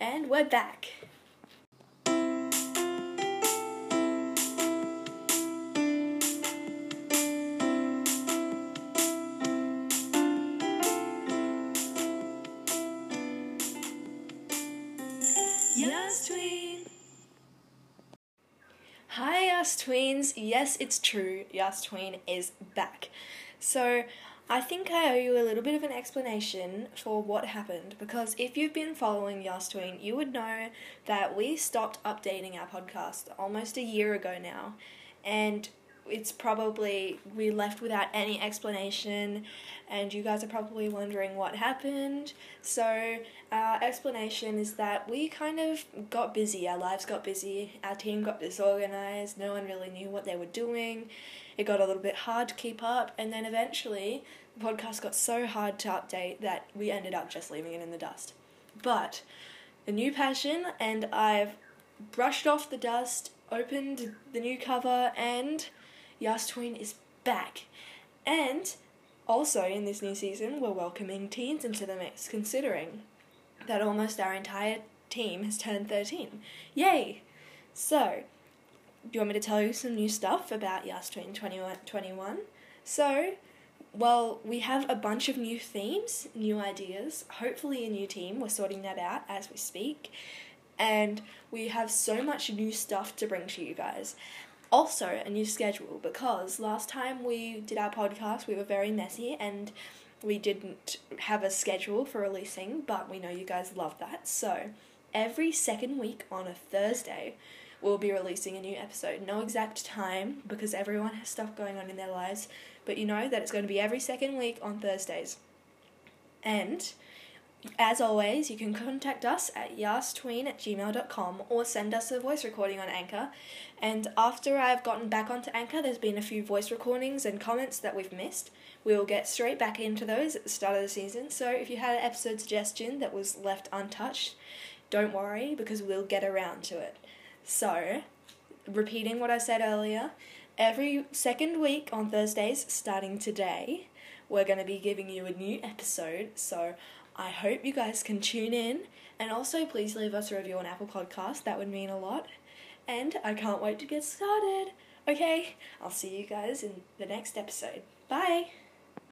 And we're back. Yes, tween. Hi, Yas Tweens. Yes, it's true. Yas Tween is back. So, I think I owe you a little bit of an explanation for what happened because if you've been following Yas Tween, you would know that we stopped updating our podcast almost a year ago now. And it's probably we left without any explanation and you guys are probably wondering what happened. So our explanation is that we kind of got busy our lives got busy our team got disorganized no one really knew what they were doing. It got a little bit hard to keep up and then eventually the podcast got so hard to update that we ended up just leaving it in the dust. But a new passion and i've brushed off the dust opened the new cover and Yas Tween is back. And also in this new season, we're welcoming teens into the mix, considering that almost our entire team has turned 13. Yay! So, do you want me to tell you some new stuff about Yas Tween 2021? So, well, we have a bunch of new themes, new ideas, hopefully a new team. We're sorting that out as we speak. And we have so much new stuff to bring to you guys also a new schedule because last time we did our podcast we were very messy and we didn't have a schedule for releasing but we know you guys love that. So every second week on a thursday we'll be releasing a new episode. No exact time because everyone has stuff going on in their lives but you know that it's going to be every second week on thursdays. And as always, you can contact us at yastween at gmail.com or send us a voice recording on Anchor. And after I've gotten back onto Anchor, there's been a few voice recordings and comments that we've missed. We'll get straight back into those at the start of the season. So if you had an episode suggestion that was left untouched, don't worry because we'll get around to it. So, repeating what I said earlier, every second week on Thursdays, starting today, we're going to be giving you a new episode. So, I hope you guys can tune in and also please leave us a review on Apple Podcast. That would mean a lot. And I can't wait to get started. Okay, I'll see you guys in the next episode. Bye.